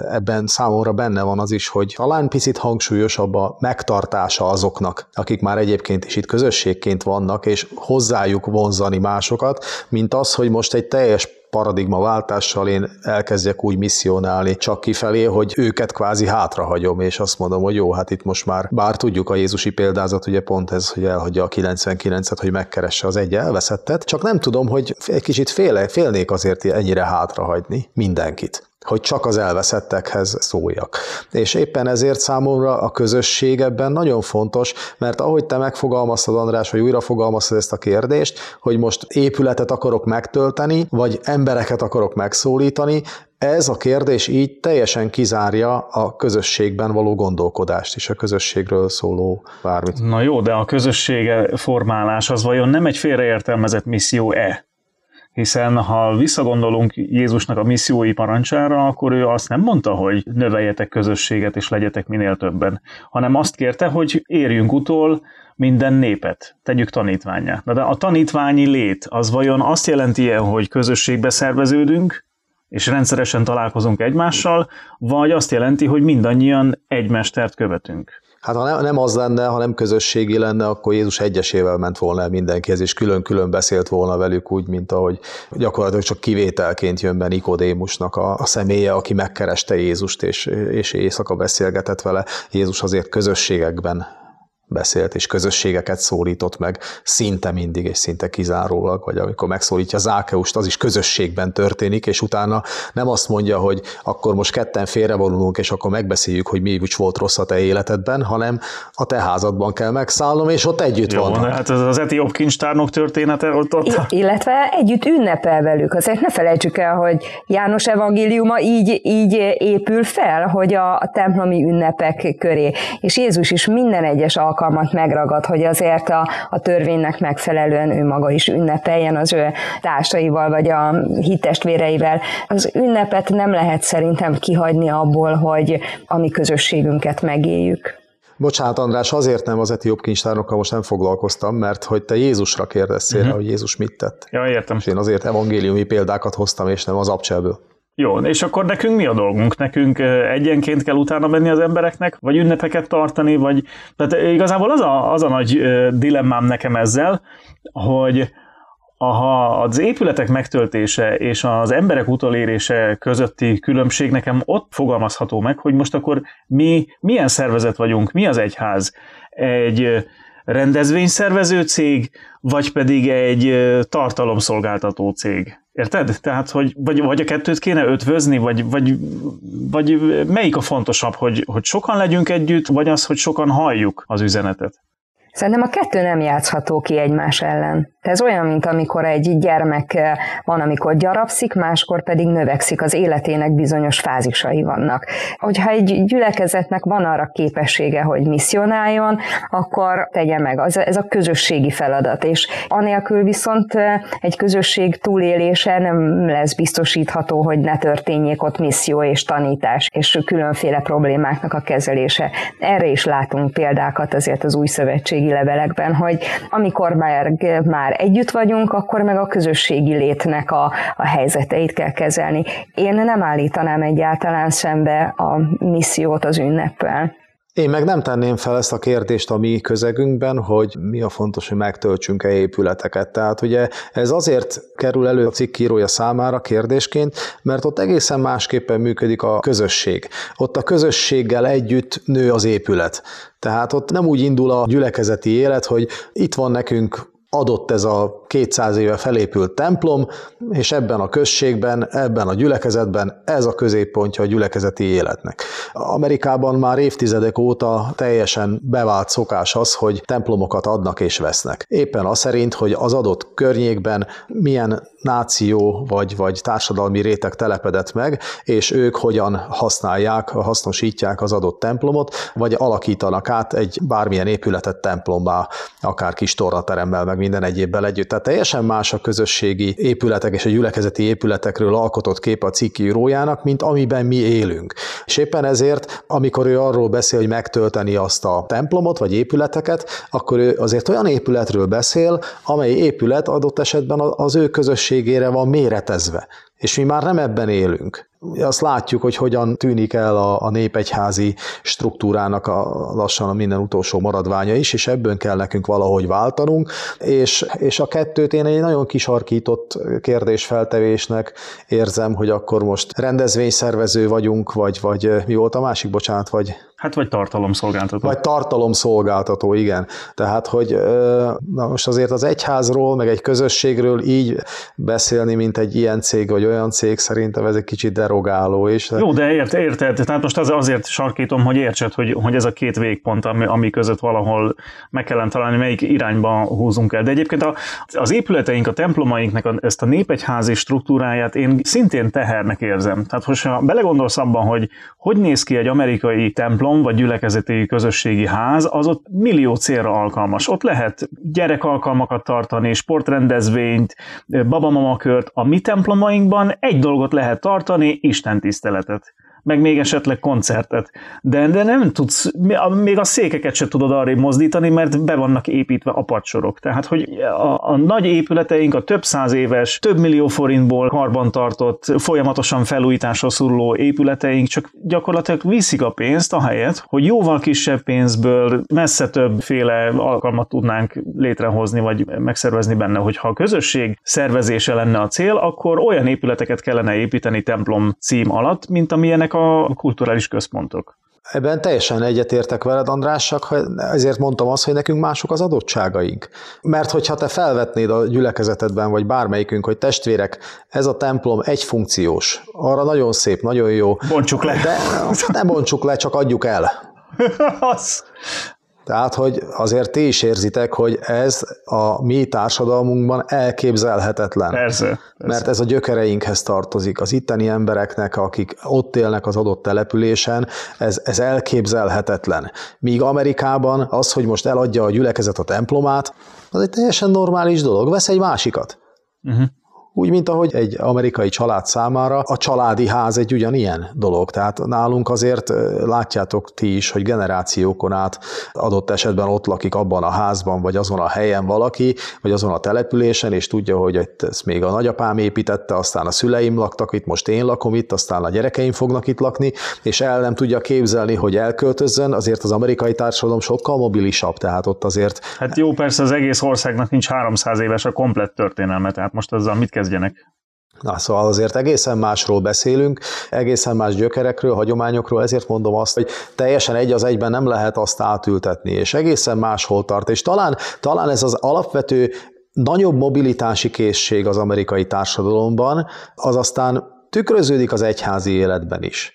ebben számomra benne van az is, hogy talán picit hangsúlyosabb a megtartása azoknak, akik már egyébként is itt közösségként vannak, és hozzájuk vonzani másokat, mint az, hogy most egy teljes paradigmaváltással én elkezdjek úgy misszionálni csak kifelé, hogy őket kvázi hátrahagyom, és azt mondom, hogy jó, hát itt most már, bár tudjuk a Jézusi példázat, ugye pont ez, hogy elhagyja a 99-et, hogy megkeresse az egy elveszettet, csak nem tudom, hogy egy kicsit féle, félnék azért ennyire hátrahagyni mindenkit hogy csak az elveszettekhez szóljak. És éppen ezért számomra a közösség ebben nagyon fontos, mert ahogy te megfogalmaztad, András, vagy újra fogalmaztad ezt a kérdést, hogy most épületet akarok megtölteni, vagy embereket akarok megszólítani, ez a kérdés így teljesen kizárja a közösségben való gondolkodást is, a közösségről szóló bármit. Na jó, de a közössége formálás az vajon nem egy félreértelmezett misszió-e? Hiszen ha visszagondolunk Jézusnak a missziói parancsára, akkor ő azt nem mondta, hogy növeljetek közösséget és legyetek minél többen, hanem azt kérte, hogy érjünk utol minden népet, tegyük tanítványá. De a tanítványi lét az vajon azt jelenti -e, hogy közösségbe szerveződünk, és rendszeresen találkozunk egymással, vagy azt jelenti, hogy mindannyian egy mestert követünk? Hát ha nem az lenne, ha nem közösségi lenne, akkor Jézus egyesével ment volna el mindenkihez, és külön-külön beszélt volna velük úgy, mint ahogy gyakorlatilag csak kivételként jön be Nikodémusnak a, a személye, aki megkereste Jézust, és, és éjszaka beszélgetett vele. Jézus azért közösségekben beszélt, és közösségeket szólított meg szinte mindig, és szinte kizárólag, vagy amikor megszólítja Zákeust, az is közösségben történik, és utána nem azt mondja, hogy akkor most ketten félrevonulunk, és akkor megbeszéljük, hogy mi úgy volt rossz a te életedben, hanem a te házadban kell megszállnom, és ott együtt Jó, vannak. Hát ez az etióp kincstárnok története ott, ott. I- illetve együtt ünnepel velük. Azért ne felejtsük el, hogy János evangéliuma így, így épül fel, hogy a, a templomi ünnepek köré. És Jézus is minden egyes alkalommal alkalmat megragad, hogy azért a, a törvénynek megfelelően ő maga is ünnepeljen az ő társaival, vagy a hittestvéreivel. Az ünnepet nem lehet szerintem kihagyni abból, hogy a mi közösségünket megéljük. Bocsánat, András, azért nem az etióp kincstárnokkal most nem foglalkoztam, mert hogy te Jézusra kérdeztél uh-huh. hogy Jézus mit tett. Ja, értem. És én azért evangéliumi példákat hoztam, és nem az abcselből. Jó, és akkor nekünk mi a dolgunk? Nekünk egyenként kell utána menni az embereknek, vagy ünnepeket tartani, vagy... Tehát igazából az a, az a nagy dilemmám nekem ezzel, hogy ha az épületek megtöltése és az emberek utolérése közötti különbség nekem ott fogalmazható meg, hogy most akkor mi milyen szervezet vagyunk, mi az egyház? Egy rendezvényszervező cég, vagy pedig egy tartalomszolgáltató cég. Érted? Tehát, hogy vagy, vagy a kettőt kéne ötvözni, vagy, vagy, vagy melyik a fontosabb, hogy, hogy sokan legyünk együtt, vagy az, hogy sokan halljuk az üzenetet? Szerintem a kettő nem játszható ki egymás ellen. Ez olyan, mint amikor egy gyermek eh, van, amikor gyarapszik, máskor pedig növekszik, az életének bizonyos fázisai vannak. Hogyha egy gyülekezetnek van arra képessége, hogy misszionáljon, akkor tegye meg. Ez a közösségi feladat, és anélkül viszont eh, egy közösség túlélése nem lesz biztosítható, hogy ne történjék ott misszió és tanítás, és különféle problémáknak a kezelése. Erre is látunk példákat azért az új szövetségi levelekben, hogy amikor már már együtt vagyunk, akkor meg a közösségi létnek a, a helyzeteit kell kezelni. Én nem állítanám egyáltalán szembe a missziót az ünneppel. Én meg nem tenném fel ezt a kérdést a mi közegünkben, hogy mi a fontos, hogy megtöltsünk-e épületeket. Tehát ugye ez azért kerül elő a cikk írója számára kérdésként, mert ott egészen másképpen működik a közösség. Ott a közösséggel együtt nő az épület. Tehát ott nem úgy indul a gyülekezeti élet, hogy itt van nekünk adott ez a 200 éve felépült templom, és ebben a községben, ebben a gyülekezetben ez a középpontja a gyülekezeti életnek. Amerikában már évtizedek óta teljesen bevált szokás az, hogy templomokat adnak és vesznek. Éppen az szerint, hogy az adott környékben milyen náció vagy, vagy társadalmi réteg telepedett meg, és ők hogyan használják, hasznosítják az adott templomot, vagy alakítanak át egy bármilyen épületet templombá, akár kis tornateremmel, meg minden egyébbel együtt. Tehát teljesen más a közösségi épületek és a gyülekezeti épületekről alkotott kép a cikk írójának, mint amiben mi élünk. És éppen ezért, amikor ő arról beszél, hogy megtölteni azt a templomot vagy épületeket, akkor ő azért olyan épületről beszél, amely épület adott esetben az ő közösségére van méretezve. És mi már nem ebben élünk azt látjuk, hogy hogyan tűnik el a, a népegyházi struktúrának a, lassan a minden utolsó maradványa is, és ebből kell nekünk valahogy váltanunk, és, és a kettőt én egy nagyon kisarkított kérdésfeltevésnek érzem, hogy akkor most rendezvényszervező vagyunk, vagy, vagy mi volt a másik, bocsánat, vagy Hát vagy tartalomszolgáltató. Vagy tartalomszolgáltató, igen. Tehát, hogy na most azért az egyházról, meg egy közösségről így beszélni, mint egy ilyen cég, vagy olyan cég, szerintem ez egy kicsit derogáló is. Jó, de ért, érted, tehát most az azért sarkítom, hogy értsed, hogy, hogy ez a két végpont, ami, ami között valahol meg kellene találni, melyik irányba húzunk el. De egyébként a, az épületeink, a templomainknak a, ezt a népegyházi struktúráját én szintén tehernek érzem. Tehát, hogyha belegondolsz abban, hogy hogy néz ki egy amerikai templom, templom vagy gyülekezeti közösségi ház, az ott millió célra alkalmas. Ott lehet gyerekalkalmakat tartani, sportrendezvényt, babamakört. A mi templomainkban egy dolgot lehet tartani, Isten tiszteletet meg még esetleg koncertet. De, de nem tudsz, még a székeket se tudod arra mozdítani, mert be vannak építve a padsorok. Tehát, hogy a, a nagy épületeink, a több száz éves, több millió forintból karbantartott, folyamatosan felújításra szoruló épületeink csak gyakorlatilag viszik a pénzt, ahelyett, hogy jóval kisebb pénzből messze többféle alkalmat tudnánk létrehozni, vagy megszervezni benne, hogyha a közösség szervezése lenne a cél, akkor olyan épületeket kellene építeni templom cím alatt, mint amilyenek ezek a kulturális központok. Ebben teljesen egyetértek veled, András, csak ezért mondtam azt, hogy nekünk mások az adottságaink. Mert hogyha te felvetnéd a gyülekezetedben, vagy bármelyikünk, hogy testvérek, ez a templom egy funkciós, arra nagyon szép, nagyon jó. Bontsuk le. De nem bontsuk le, csak adjuk el. az. Tehát, hogy azért ti is érzitek, hogy ez a mi társadalmunkban elképzelhetetlen. Persze, persze. Mert ez a gyökereinkhez tartozik. Az itteni embereknek, akik ott élnek az adott településen, ez, ez elképzelhetetlen. Míg Amerikában az, hogy most eladja a gyülekezet a templomát, az egy teljesen normális dolog. Vesz egy másikat. Uh-huh. Úgy, mint ahogy egy amerikai család számára a családi ház egy ugyanilyen dolog. Tehát nálunk azért látjátok ti is, hogy generációkon át adott esetben ott lakik abban a házban, vagy azon a helyen valaki, vagy azon a településen, és tudja, hogy ezt még a nagyapám építette, aztán a szüleim laktak itt, most én lakom itt, aztán a gyerekeim fognak itt lakni, és el nem tudja képzelni, hogy elköltözzön, azért az amerikai társadalom sokkal mobilisabb, tehát ott azért... Hát jó, persze az egész országnak nincs 300 éves a komplett történelme, tehát most ezzel mit kezdjenek. Na, szóval azért egészen másról beszélünk, egészen más gyökerekről, hagyományokról, ezért mondom azt, hogy teljesen egy az egyben nem lehet azt átültetni, és egészen máshol tart. És talán, talán ez az alapvető nagyobb mobilitási készség az amerikai társadalomban, az aztán tükröződik az egyházi életben is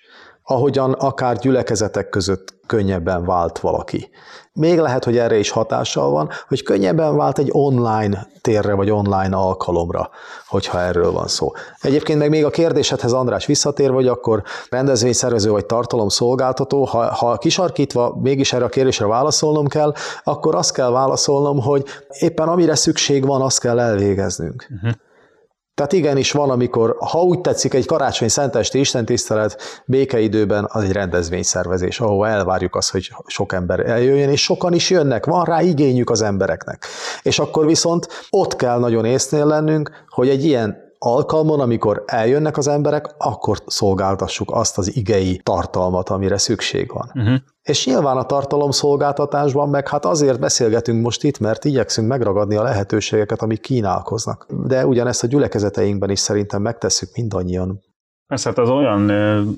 ahogyan akár gyülekezetek között könnyebben vált valaki. Még lehet, hogy erre is hatással van, hogy könnyebben vált egy online térre vagy online alkalomra, hogyha erről van szó. Egyébként meg még a kérdésedhez, András, visszatér vagy akkor rendezvényszervező vagy tartalomszolgáltató, ha, ha kisarkítva mégis erre a kérdésre válaszolnom kell, akkor azt kell válaszolnom, hogy éppen amire szükség van, azt kell elvégeznünk. Uh-huh. Tehát igenis van, amikor, ha úgy tetszik, egy karácsony szentesti istentisztelet békeidőben az egy rendezvényszervezés, ahova elvárjuk azt, hogy sok ember eljöjjön, és sokan is jönnek, van rá igényük az embereknek. És akkor viszont ott kell nagyon észnél lennünk, hogy egy ilyen alkalmon, amikor eljönnek az emberek, akkor szolgáltassuk azt az igei tartalmat, amire szükség van. Uh-huh. És nyilván a tartalomszolgáltatásban meg hát azért beszélgetünk most itt, mert igyekszünk megragadni a lehetőségeket, amik kínálkoznak. De ugyanezt a gyülekezeteinkben is szerintem megtesszük mindannyian. Persze, hát az olyan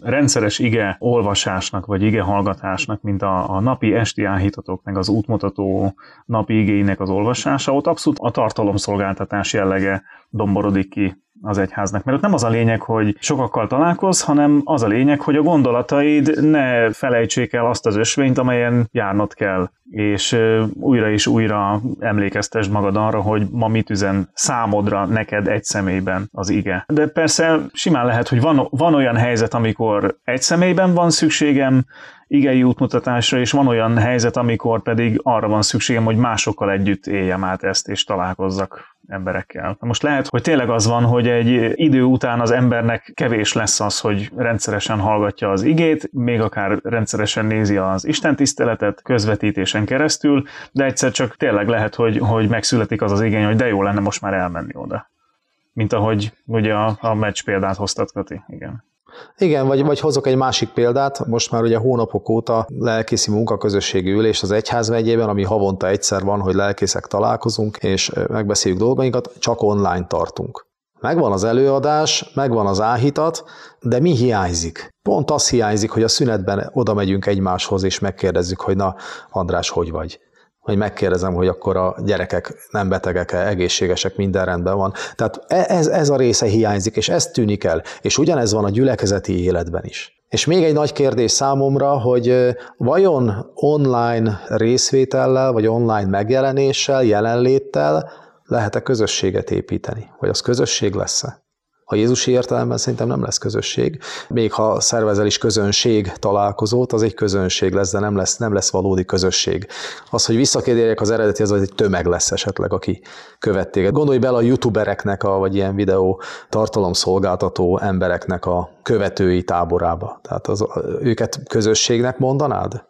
rendszeres ige olvasásnak, vagy ige hallgatásnak, mint a, a napi esti áhítatok, meg az útmutató napi igéinek az olvasása, ott abszolút a tartalomszolgáltatás jellege domborodik ki az egyháznak. Mert ott nem az a lényeg, hogy sokakkal találkoz, hanem az a lényeg, hogy a gondolataid ne felejtsék el azt az ösvényt, amelyen járnod kell, és újra és újra emlékeztesd magad arra, hogy ma mit üzen számodra neked egy személyben az ige. De persze simán lehet, hogy van, van olyan helyzet, amikor egy személyben van szükségem igei útmutatásra, és van olyan helyzet, amikor pedig arra van szükségem, hogy másokkal együtt éljem át ezt, és találkozzak emberekkel. Most lehet, hogy tényleg az van, hogy egy idő után az embernek kevés lesz az, hogy rendszeresen hallgatja az igét, még akár rendszeresen nézi az Isten tiszteletet közvetítésen keresztül, de egyszer csak tényleg lehet, hogy, hogy megszületik az az igény, hogy de jó lenne most már elmenni oda. Mint ahogy ugye a, a meccs példát hoztat, Kati. Igen. Igen, vagy, vagy hozok egy másik példát, most már ugye hónapok óta lelkészi munkaközösségi ülés az egyházmegyében, ami havonta egyszer van, hogy lelkészek találkozunk, és megbeszéljük dolgainkat, csak online tartunk. Megvan az előadás, megvan az áhítat, de mi hiányzik? Pont az hiányzik, hogy a szünetben oda megyünk egymáshoz, és megkérdezzük, hogy na, András, hogy vagy? Hogy megkérdezem, hogy akkor a gyerekek nem betegek-e, egészségesek, minden rendben van. Tehát e- ez, ez a része hiányzik, és ez tűnik el. És ugyanez van a gyülekezeti életben is. És még egy nagy kérdés számomra, hogy vajon online részvétellel, vagy online megjelenéssel, jelenléttel lehet-e közösséget építeni? Vagy az közösség lesz-e? A Jézusi értelemben szerintem nem lesz közösség. Még ha szervezel is közönség találkozót, az egy közönség lesz, de nem lesz, nem lesz valódi közösség. Az, hogy visszakérjek az eredeti, az egy tömeg lesz esetleg, aki követ. Gondolj bele a youtubereknek, a, vagy ilyen videó tartalomszolgáltató embereknek a követői táborába. Tehát az, őket közösségnek mondanád?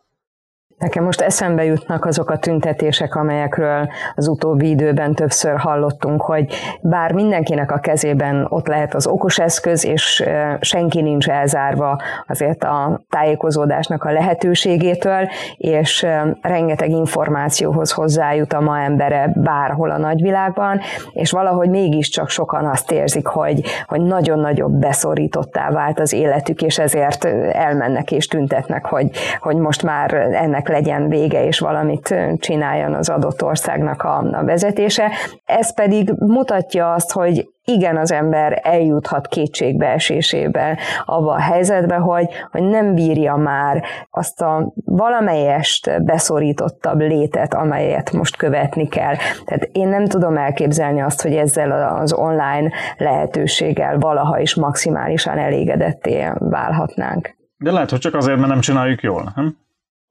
Nekem most eszembe jutnak azok a tüntetések, amelyekről az utóbbi időben többször hallottunk, hogy bár mindenkinek a kezében ott lehet az okos eszköz, és senki nincs elzárva azért a tájékozódásnak a lehetőségétől, és rengeteg információhoz hozzájut a ma embere bárhol a nagyvilágban, és valahogy mégiscsak sokan azt érzik, hogy, hogy nagyon nagyobb beszorítottá vált az életük, és ezért elmennek és tüntetnek, hogy, hogy most már ennek legyen vége, és valamit csináljon az adott országnak a, a vezetése. Ez pedig mutatja azt, hogy igen, az ember eljuthat kétségbeesésébe abba a helyzetbe, hogy, hogy nem bírja már azt a valamelyest beszorítottabb létet, amelyet most követni kell. Tehát én nem tudom elképzelni azt, hogy ezzel az online lehetőséggel valaha is maximálisan elégedetté válhatnánk. De lehet, hogy csak azért, mert nem csináljuk jól, nem?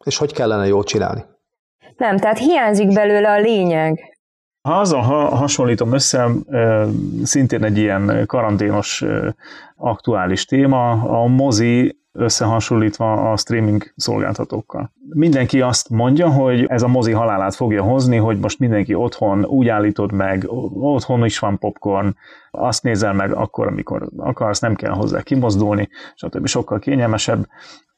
És hogy kellene jól csinálni? Nem, tehát hiányzik belőle a lényeg. Ha azzal ha hasonlítom össze, szintén egy ilyen karanténos aktuális téma, a mozi összehasonlítva a streaming szolgáltatókkal. Mindenki azt mondja, hogy ez a mozi halálát fogja hozni, hogy most mindenki otthon úgy állítod meg, otthon is van popcorn, azt nézel meg akkor, amikor akarsz, nem kell hozzá kimozdulni, stb. sokkal kényelmesebb.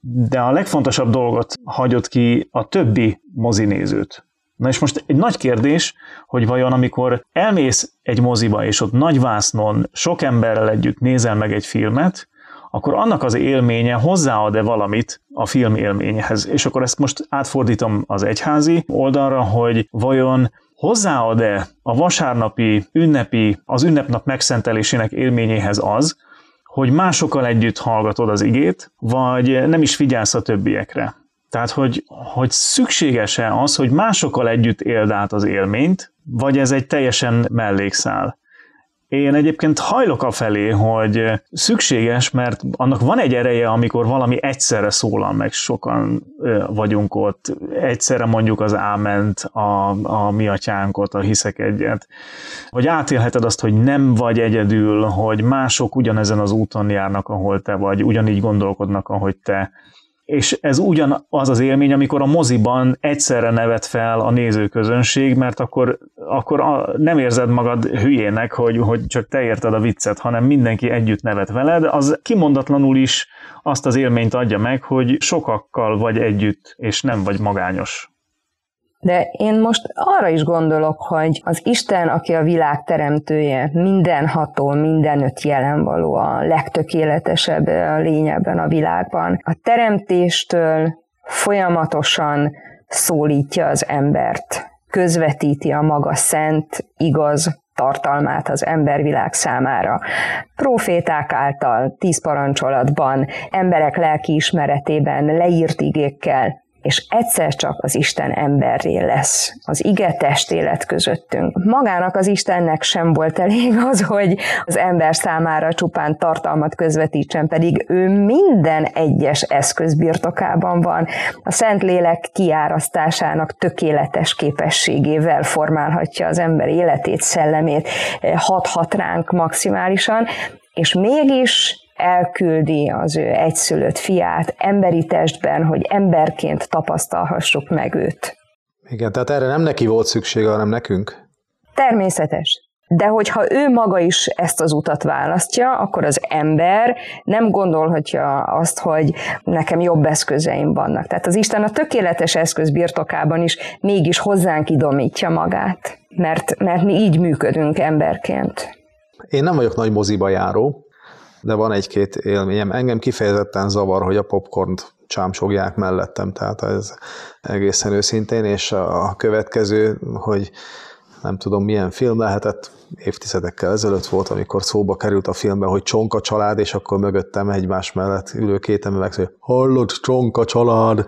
De a legfontosabb dolgot hagyott ki a többi mozinézőt. Na és most egy nagy kérdés, hogy vajon amikor elmész egy moziba, és ott nagy vásznon sok emberrel együtt nézel meg egy filmet, akkor annak az élménye hozzáad-e valamit a film élményhez. És akkor ezt most átfordítom az egyházi oldalra, hogy vajon hozzáad-e a vasárnapi, ünnepi, az ünnepnap megszentelésének élményéhez az, hogy másokkal együtt hallgatod az igét, vagy nem is figyelsz a többiekre. Tehát, hogy, hogy szükséges-e az, hogy másokkal együtt éld át az élményt, vagy ez egy teljesen mellékszál. Én egyébként hajlok a felé, hogy szükséges, mert annak van egy ereje, amikor valami egyszerre szólal meg, sokan vagyunk ott, egyszerre mondjuk az áment, a, a mi atyánkot, a hiszek egyet. Hogy átélheted azt, hogy nem vagy egyedül, hogy mások ugyanezen az úton járnak, ahol te vagy, ugyanígy gondolkodnak, ahogy te és ez ugyan az az élmény, amikor a moziban egyszerre nevet fel a nézőközönség, mert akkor, akkor a, nem érzed magad hülyének, hogy, hogy csak te érted a viccet, hanem mindenki együtt nevet veled, az kimondatlanul is azt az élményt adja meg, hogy sokakkal vagy együtt, és nem vagy magányos. De én most arra is gondolok, hogy az Isten, aki a világ teremtője, mindenható, mindenütt jelen való, a legtökéletesebb a lényebben a világban. A teremtéstől folyamatosan szólítja az embert, közvetíti a maga szent, igaz tartalmát az embervilág számára. Proféták által, tíz parancsolatban, emberek lelkiismeretében, leírt igékkel, és egyszer csak az Isten emberré lesz. Az ige testélet közöttünk. Magának az Istennek sem volt elég az, hogy az ember számára csupán tartalmat közvetítsen, pedig ő minden egyes eszköz birtokában van. A Szentlélek kiárasztásának tökéletes képességével formálhatja az ember életét, szellemét, hathat ránk maximálisan, és mégis elküldi az ő egyszülött fiát emberi testben, hogy emberként tapasztalhassuk meg őt. Igen, tehát erre nem neki volt szüksége, hanem nekünk. Természetes. De hogyha ő maga is ezt az utat választja, akkor az ember nem gondolhatja azt, hogy nekem jobb eszközeim vannak. Tehát az Isten a tökéletes eszköz birtokában is mégis hozzánk idomítja magát, mert, mert mi így működünk emberként. Én nem vagyok nagy moziba járó, de van egy-két élményem. Engem kifejezetten zavar, hogy a popcornt csámsogják mellettem, tehát ez egészen őszintén, és a következő, hogy nem tudom milyen film lehetett, évtizedekkel ezelőtt volt, amikor szóba került a filmben, hogy Csonka család, és akkor mögöttem egymás mellett ülő két ember hogy hallod, Csonka család,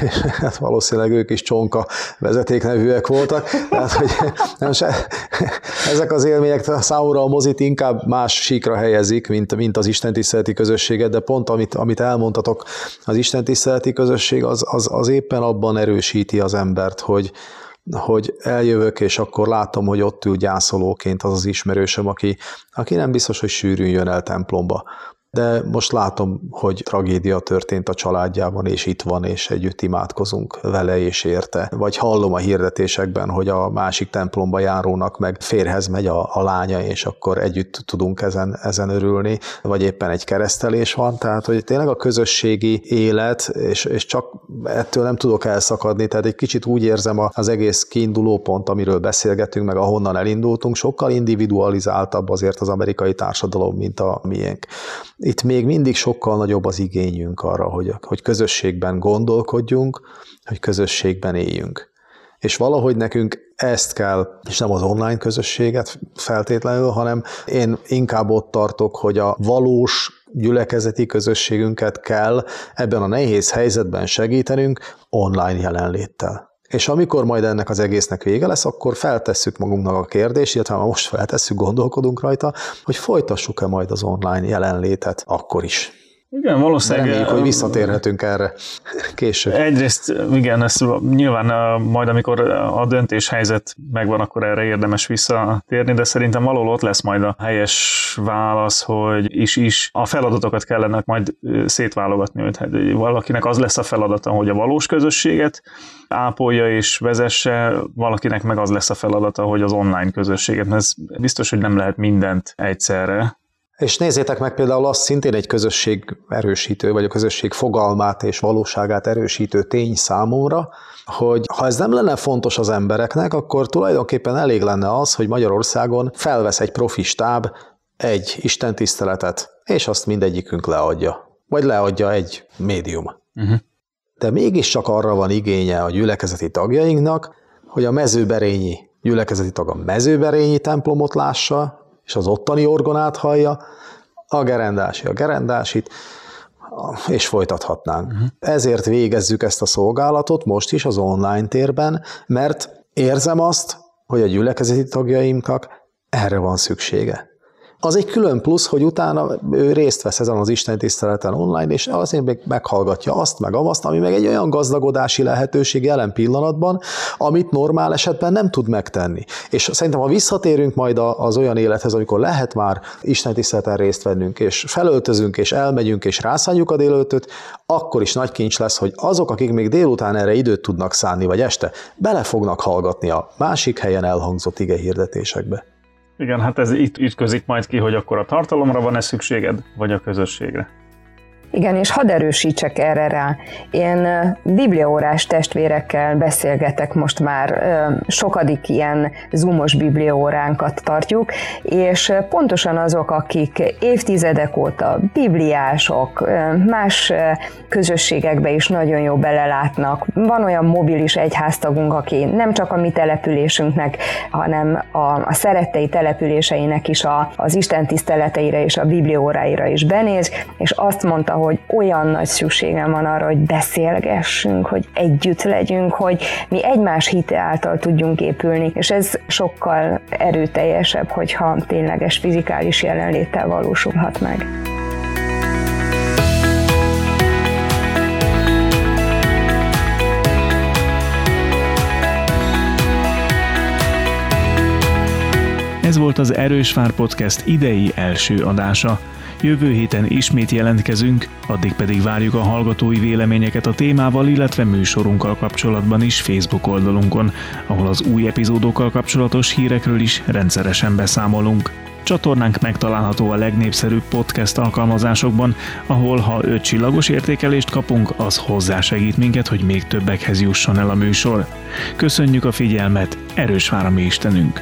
és hát valószínűleg ők is Csonka vezetéknevűek voltak, tehát hogy nem se, ezek az élmények számomra a mozit inkább más síkra helyezik, mint, mint az istentiszteleti közösséget, de pont amit, amit elmondtatok, az istentiszteleti közösség az, az, az éppen abban erősíti az embert, hogy, hogy eljövök, és akkor látom, hogy ott ül gyászolóként az az ismerősöm, aki, aki nem biztos, hogy sűrűn jön el templomba, de most látom, hogy tragédia történt a családjában, és itt van, és együtt imádkozunk vele és érte. Vagy hallom a hirdetésekben, hogy a másik templomba járónak meg férhez megy a, a lánya, és akkor együtt tudunk ezen, ezen örülni, vagy éppen egy keresztelés van, tehát hogy tényleg a közösségi élet, és, és csak ettől nem tudok elszakadni, tehát egy kicsit úgy érzem az egész kiinduló pont, amiről beszélgetünk, meg ahonnan elindultunk, sokkal individualizáltabb azért az amerikai társadalom, mint a miénk itt még mindig sokkal nagyobb az igényünk arra, hogy, hogy közösségben gondolkodjunk, hogy közösségben éljünk. És valahogy nekünk ezt kell, és nem az online közösséget feltétlenül, hanem én inkább ott tartok, hogy a valós gyülekezeti közösségünket kell ebben a nehéz helyzetben segítenünk online jelenléttel. És amikor majd ennek az egésznek vége lesz, akkor feltesszük magunknak a kérdést, illetve ha most feltesszük, gondolkodunk rajta, hogy folytassuk-e majd az online jelenlétet akkor is. Igen, valószínűleg. Reméljük, hogy visszatérhetünk erre később. Egyrészt, igen, ezt nyilván majd, amikor a döntéshelyzet megvan, akkor erre érdemes visszatérni, de szerintem valahol ott lesz majd a helyes válasz, hogy is-is a feladatokat kellene majd szétválogatni, hogy hát valakinek az lesz a feladata, hogy a valós közösséget ápolja és vezesse, valakinek meg az lesz a feladata, hogy az online közösséget, mert ez biztos, hogy nem lehet mindent egyszerre, és nézzétek meg például azt szintén egy közösség erősítő, vagy a közösség fogalmát és valóságát erősítő tény számomra, hogy ha ez nem lenne fontos az embereknek, akkor tulajdonképpen elég lenne az, hogy Magyarországon felvesz egy profi stáb egy istentiszteletet, és azt mindegyikünk leadja. Vagy leadja egy médium. Uh-huh. De mégiscsak arra van igénye a gyülekezeti tagjainknak, hogy a mezőberényi gyülekezeti tag a mezőberényi templomot lássa, és az ottani orgonát hallja, a gerendási a gerendásit, és folytathatnánk. Uh-huh. Ezért végezzük ezt a szolgálatot most is az online térben, mert érzem azt, hogy a gyülekezeti tagjaimnak erre van szüksége. Az egy külön plusz, hogy utána ő részt vesz ezen az Isten tiszteleten online, és azért még meghallgatja azt, meg azt, ami meg egy olyan gazdagodási lehetőség jelen pillanatban, amit normál esetben nem tud megtenni. És szerintem, ha visszatérünk majd az olyan élethez, amikor lehet már Isten tiszteleten részt vennünk, és felöltözünk, és elmegyünk, és rászánjuk a délöltöt, akkor is nagy kincs lesz, hogy azok, akik még délután erre időt tudnak szánni, vagy este, bele fognak hallgatni a másik helyen elhangzott ige hirdetésekbe. Igen, hát ez itt ütközik majd ki, hogy akkor a tartalomra van-e szükséged, vagy a közösségre. Igen, és hadd erősítsek erre rá. Én bibliaórás testvérekkel beszélgetek most már, sokadik ilyen zoomos bibliaóránkat tartjuk, és pontosan azok, akik évtizedek óta bibliások, más közösségekbe is nagyon jó belelátnak. Van olyan mobilis egyháztagunk, aki nem csak a mi településünknek, hanem a, a szerettei településeinek is a, az Isten tiszteleteire és a biblióráira is benéz, és azt mondta, hogy olyan nagy szükségem van arra, hogy beszélgessünk, hogy együtt legyünk, hogy mi egymás hite által tudjunk épülni, és ez sokkal erőteljesebb, hogyha tényleges fizikális jelenléttel valósulhat meg. Ez volt az Erős Vár Podcast idei első adása. Jövő héten ismét jelentkezünk, addig pedig várjuk a hallgatói véleményeket a témával, illetve műsorunkkal kapcsolatban is Facebook oldalunkon, ahol az új epizódokkal kapcsolatos hírekről is rendszeresen beszámolunk. Csatornánk megtalálható a legnépszerűbb podcast alkalmazásokban, ahol ha 5 csillagos értékelést kapunk, az hozzásegít minket, hogy még többekhez jusson el a műsor. Köszönjük a figyelmet, erős vár a mi Istenünk!